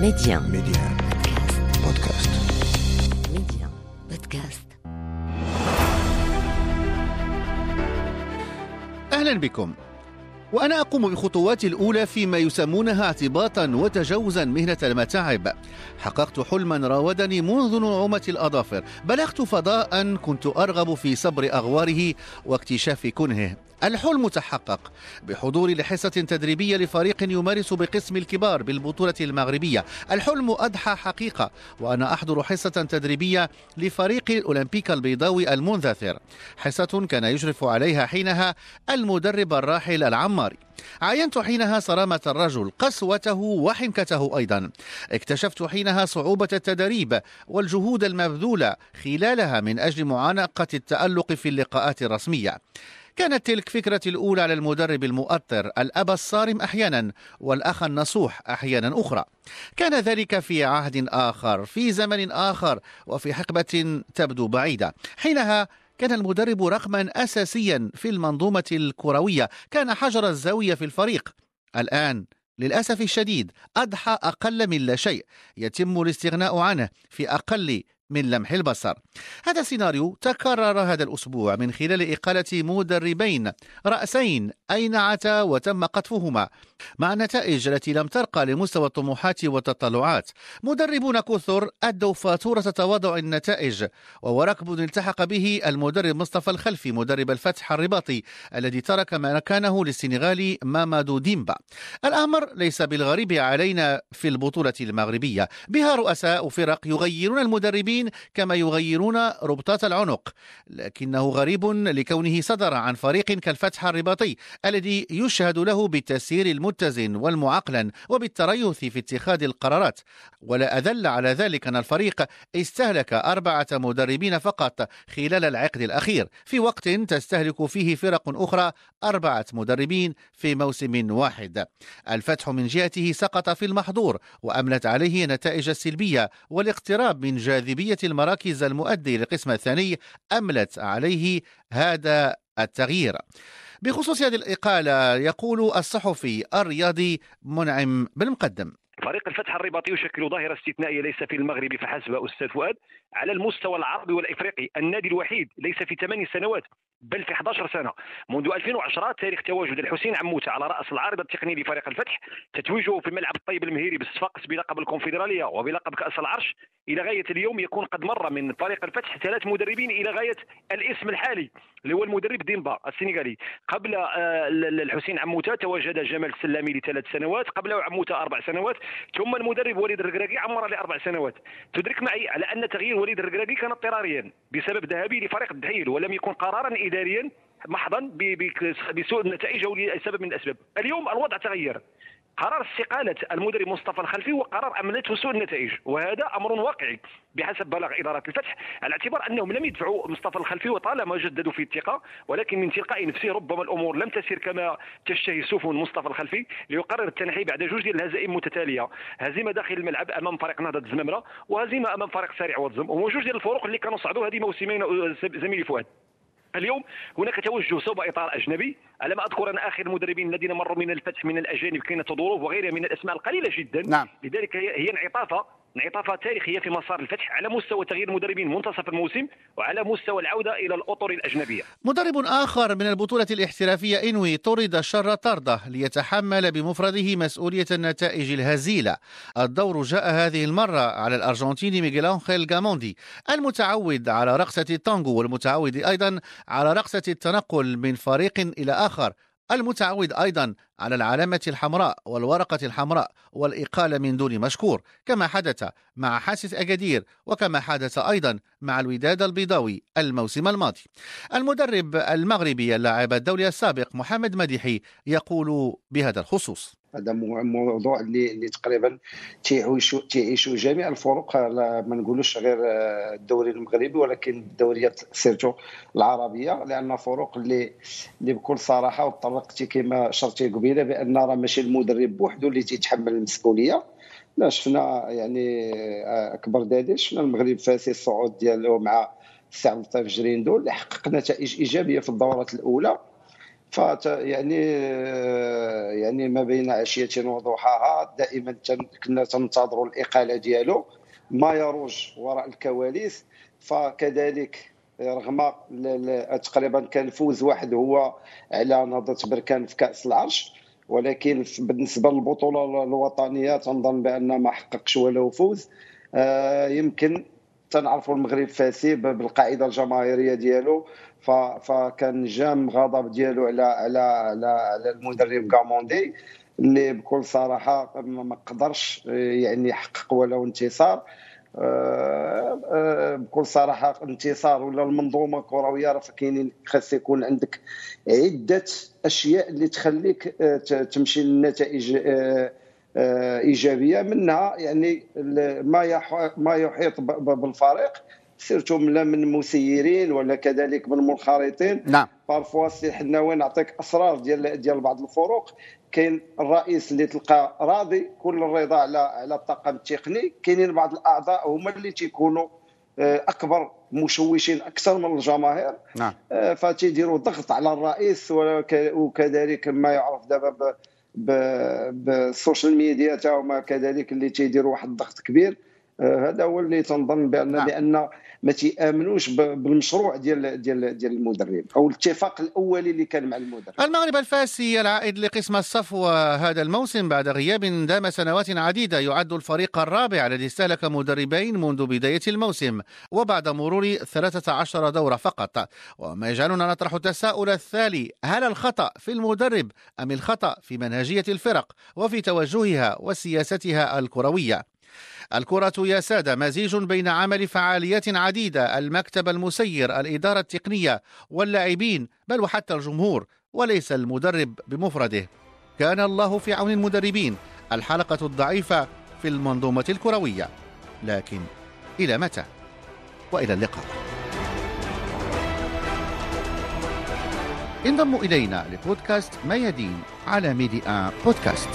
Médi1 Médi1 بودكاست Médi1 بودكاست أهلا بكم. وأنا أقوم بخطواتي الأولى فيما يسمونها اعتباطا وتجاوزا مهنة المتاعب. حققت حلما راودني منذ نعومة الأظافر. بلغت فضاء كنت أرغب في سبر أغواره واكتشاف كنهه. الحلم تحقق بحضوري لحصة تدريبية لفريق يمارس بقسم الكبار بالبطولة المغربية. الحلم أضحى حقيقة وأنا أحضر حصة تدريبية لفريق الأولمبيكا البيضاوي المنذثر. حصة كان يشرف عليها حينها المدرب الراحل العماري عاينت حينها صرامة الرجل قسوته وحنكته أيضا. اكتشفت حينها صعوبة التدريب والجهود المبذولة خلالها من أجل معانقة التألق في اللقاءات الرسمية. كانت تلك فكرتي الأولى على المدرب المؤثر الأب الصارم أحيانا والأخ النصوح أحيانا أخرى. كان ذلك في عهد آخر في زمن آخر وفي حقبة تبدو بعيدة. حينها كان المدرب رقما أساسيا في المنظومة الكروية. كان حجر الزاوية في الفريق. الآن للأسف الشديد أضحى أقل من لا شيء. يتم الاستغناء عنه في أقل من لمح البصر. هذا السيناريو تكرر هذا الأسبوع من خلال إقالة مدربين رأسين أينعتا وتم قطفهما مع النتائج التي لم ترقى لمستوى الطموحات والتطلعات. مدربون كثر أدوا فاتورة تواضع النتائج ووركب التحق به المدرب مصطفى الخلفي مدرب الفتح الرباطي الذي ترك مكانه للسنغالي مامادو ديمبا. الأمر ليس بالغريب علينا في البطولة المغربية. بها رؤساء فرق يغيرون المدربين كما يغيرون ربطات العنق. لكنه غريب لكونه صدر عن فريق كالفتح الرباطي الذي يشهد له بالتسيير المتزن والمعقلا وبالتريث في اتخاذ القرارات. ولا أدل على ذلك أن الفريق استهلك أربعة مدربين فقط خلال العقد الأخير. في وقت تستهلك فيه فرق أخرى أربعة مدربين في موسم واحد. الفتح من جهته سقط في المحظور وأملت عليه النتائج السلبية والاقتراب من جاذبية المراكز المؤدي للقسم الثاني أملت عليه هذا التغيير. بخصوص هذه الإقالة يقول الصحفي الرياضي منعم بن مقدم فريق الفتح الرباطي يشكل ظاهرة استثنائية ليس في المغرب فحسب أستاذ فؤاد على المستوى العربي والإفريقي. النادي الوحيد ليس في ثمان سنوات بل في 11 سنة. منذ 2010 تاريخ تواجد الحسين عموتة على رأس العارضة التقنية لفريق الفتح تتويجه في الملعب الطيب المهيري بالصفاقس بلقب الكونفدرالية وبلقب كأس العرش. إلى غاية اليوم يكون قد مر من فريق الفتح ثلاث مدربين إلى غاية الاسم الحالي. اللي هو المدرب ديمبا السنغالي. قبل آه، الحسين عموتة تواجد جمال السلامي لثلاث سنوات قبله عموتة أربع سنوات ثم المدرب وليد الركراكي عمر لأربع سنوات. تدرك معي على أن تغيير وليد الركراكي كان اضطراريا بسبب ذهابه لفريق الدحيل ولم يكن قرارا إداريا محضا بسوء النتائج أو لسبب من الأسباب. اليوم الوضع تغير. قرار استقالة المدرب مصطفى الخلفي هو قرار أمنته سوء النتائج. وهذا أمر واقعي بحسب بلاغ إدارة الفتح. على اعتبار أنهم لم يدفعوا مصطفى الخلفي وطالما جددوا في الثقة ولكن من تلقاء نفسه ربما الأمور لم تسير كما تشتهي سفن مصطفى الخلفي. ليقرر التنحي بعد جوج ديال الهزائم متتالية. هزيمة داخل الملعب أمام فريق نهضة الزمامرة وهزيمة أمام فريق سارع واتزم وهو جوج ديال الفروق اللي كانوا صعدوا هذه موسمين زميلي فؤاد. اليوم هناك توجه صوب إطار أجنبي على ما أذكر أن آخر المدربين الذين مروا من الفتح من الأجانب كاين تدوروف وغيرها من الأسماء القليلة جدا نعم. لذلك هي هي انعطافة انعطافات تاريخية في مسار الفتح على مستوى تغيير المدربين منتصف الموسم وعلى مستوى العودة إلى الأطر الأجنبية. مدرب آخر من البطولة الاحترافية إنوي طرد شر طرده ليتحمل بمفرده مسؤولية النتائج الهزيلة. الدور جاء هذه المرة على الارجنتيني ميغيل أنخيل جاموندي المتعود على رقصة التانجو والمتعود أيضا على رقصة التنقل من فريق إلى آخر المتعود أيضا على العلامة الحمراء والورقة الحمراء والإقالة من دون مشكور كما حدث مع حاسس أكادير وكما حدث أيضا مع الوداد البيضاوي الموسم الماضي. المدرب المغربي اللاعب الدولي السابق محمد مديحي يقول بهذا الخصوص. هذا موضوع اللي اللي تقريبا تعيشوا تعيشوا جميع الفرق. ما نقولوش غير الدوري المغربي ولكن الدوريات سيرتو العربية لأن فروق اللي اللي بكل صراحة وطرقتي كما شرتي قبيلة بأن راه ماشي المدرب بوحده اللي تيتحمل المسؤولية. لا شفنا يعني أكبر دليل شفنا المغرب فاسي الصعود ديالو مع السي عبد اللطيف جريندو اللي حقق نتائج إيجابية في الدورات الأولى. فت يعني يعني ما بين عشية وضحاها دائما كنا تنتظروا الإقالة ديالو ما يروج وراء الكواليس. فكذلك رغم تقريبا كان فوز واحد هو على نهضة بركان في كأس العرش ولكن بالنسبة للبطولة الوطنية تنظن بأن ما حققش ولو فوز. آه، يمكن تنعرفوا المغرب فاسي بالقاعدة الجماهيرية ديالو. فكان جام غضب ديالو على على على, على المدرب كاموندي اللي بكل صراحة ما قدرش يعني يحقق ولو انتصار. آه، آه، بكل صراحة انتصار ولا المنظومة الكروية راه كاينين خاص يكون عندك عدة أشياء اللي تخليك آه، تمشي للنتائج إيجابية منها يعني ما ما يحيط بالفريق surtout من من مسيرين ولا كذلك من منخرطين نعم. parfois السي حناوي نعطيك أسرار ديال ديال بعض الفرق. كاين الرئيس اللي تلقى راضي كل الرضا على على الطاقم التقني. كاينين بعض الأعضاء هما اللي تيكونوا آه، أكبر مشوشين أكثر من الجماهير. نعم. آه، فتيديروا ضغط على الرئيس وكذلك ما يعرف دابا بالسوشيال ميديا تاعهم كذلك اللي تيديروا واحد الضغط كبير آه، هذا هو اللي تنظن بان نعم. لأن ما تيأمنوش بالمشروع ديال ديال ديال المدرب أو الاتفاق الأولي اللي كان مع المدرب. المغرب الفاسي العائد لقسم الصفوة هذا الموسم بعد غياب دام سنوات عديدة يعد الفريق الرابع الذي استهلك مدربين منذ بداية الموسم وبعد مرور 13 دورة فقط. وما يجعلنا نطرح التساؤل التالي هل الخطأ في المدرب أم الخطأ في منهجية الفرق وفي توجهها وسياستها الكروية؟ الكرة يا سادة مزيج بين عمل فعاليات عديدة المكتب المسير الإدارة التقنية واللاعبين بل وحتى الجمهور وليس المدرب بمفرده. كان الله في عون المدربين. الحلقة الضعيفة في المنظومة الكروية. لكن إلى متى؟ وإلى اللقاء. انضموا إلينا لبودكاست ميادين على ميديا بودكاست.